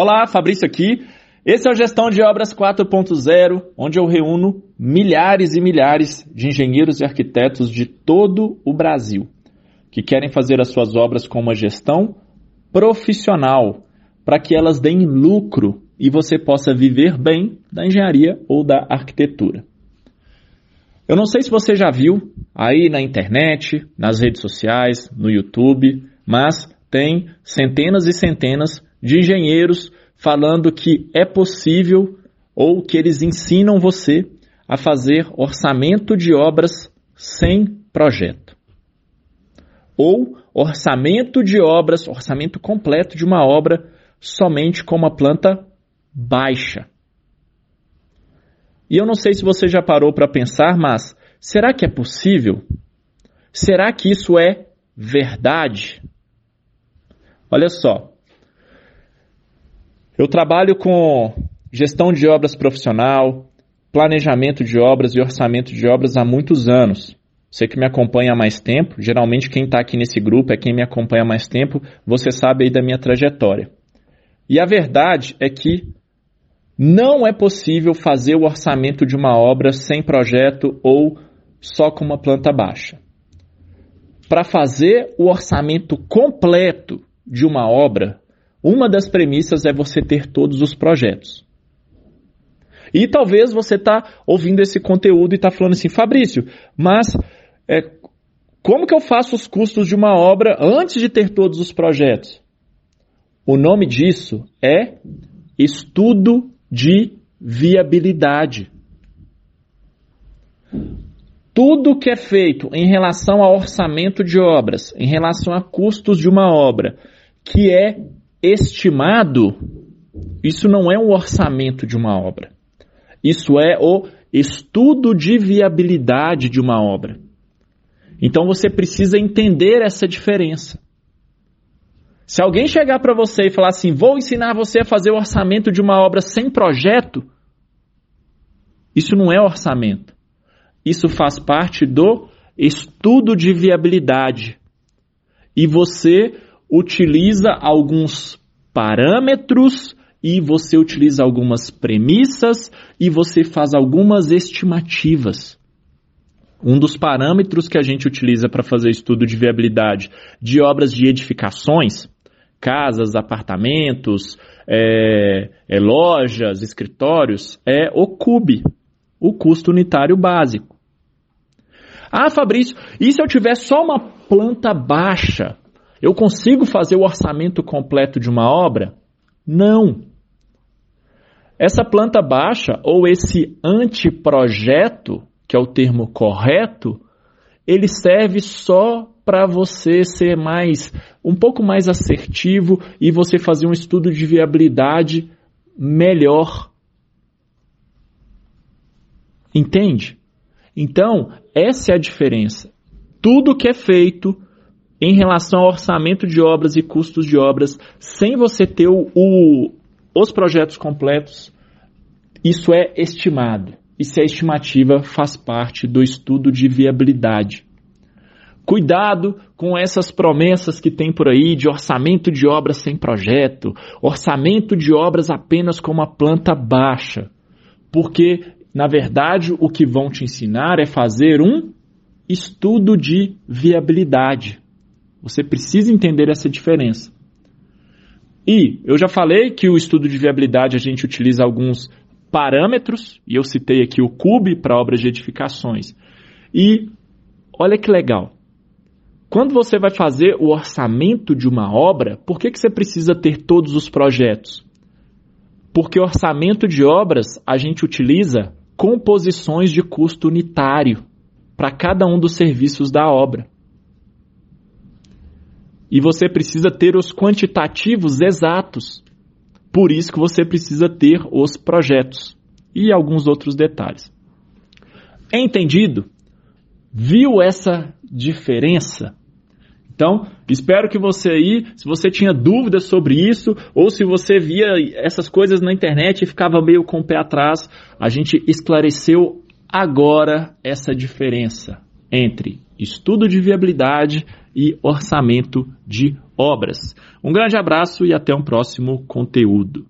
Olá, Fabrício aqui. Esse é o Gestão de Obras 4.0, onde eu reúno milhares e milhares de engenheiros e arquitetos de todo o Brasil que querem fazer as suas obras com uma gestão profissional, para que elas deem lucro e você possa viver bem da engenharia ou da arquitetura. Eu não sei se você já viu aí na internet, nas redes sociais, no YouTube, mas tem centenas e centenas de engenheiros falando que é possível ou que eles ensinam você a fazer orçamento de obras sem projeto. Ou orçamento de obras, orçamento completo de uma obra somente com uma planta baixa. E eu não sei se você já parou para pensar, mas será que é possível? Será que isso é verdade? Olha só. Eu trabalho com gestão de obras profissional, planejamento de obras e orçamento de obras há muitos anos. Você que me acompanha há mais tempo, geralmente quem está aqui nesse grupo é quem me acompanha há mais tempo, você sabe aí da minha trajetória. E a verdade é que não é possível fazer o orçamento de uma obra sem projeto ou só com uma planta baixa. Para fazer o orçamento completo de uma obra, uma das premissas é você ter todos os projetos. E talvez você está ouvindo esse conteúdo e está falando assim, Fabrício, mas é, como que eu faço os custos de uma obra antes de ter todos os projetos? O nome disso é estudo de viabilidade. Tudo que é feito em relação a orçamento de obras, em relação a custos de uma obra, que é estimado, isso não é um orçamento de uma obra. Isso é o estudo de viabilidade de uma obra. Então você precisa entender essa diferença. Se alguém chegar para você e falar assim: vou ensinar você a fazer o orçamento de uma obra sem projeto, isso não é orçamento. Isso faz parte do estudo de viabilidade. E você utiliza alguns parâmetros e você utiliza algumas premissas e você faz algumas estimativas. Um dos parâmetros que a gente utiliza para fazer estudo de viabilidade de obras de edificações casas, apartamentos, é, é, lojas, escritórios, é o CUB, o custo unitário básico. Ah, Fabrício, e se eu tiver só uma planta baixa? Eu consigo fazer o orçamento completo de uma obra? Não. Essa planta baixa, ou esse anteprojeto, que é o termo correto, ele serve só para você ser mais um pouco mais assertivo e você fazer um estudo de viabilidade melhor. Entende? Então, essa é a diferença. Tudo que é feito em relação ao orçamento de obras e custos de obras, sem você ter o, o, os projetos completos, isso é estimado. E se a estimativa faz parte do estudo de viabilidade. Cuidado com essas promessas que tem por aí de orçamento de obras sem projeto, orçamento de obras apenas com uma planta baixa. Porque, na verdade, o que vão te ensinar é fazer um estudo de viabilidade. Você precisa entender essa diferença. E eu já falei que o estudo de viabilidade a gente utiliza alguns parâmetros, e eu citei aqui o CUB para obras de edificações. E olha que legal. Quando você vai fazer o orçamento de uma obra, por que, que você precisa ter todos os projetos? Porque orçamento de obras a gente utiliza composições de custo unitário para cada um dos serviços da obra. E você precisa ter os quantitativos exatos. Por isso que você precisa ter os projetos e alguns outros detalhes. Entendido? Viu essa diferença? Então, espero que você aí, se você tinha dúvidas sobre isso, ou se você via essas coisas na internet e ficava meio com o pé atrás, a gente esclareceu agora essa diferença. Entre estudo de viabilidade e orçamento de obras. Um grande abraço e até um próximo conteúdo.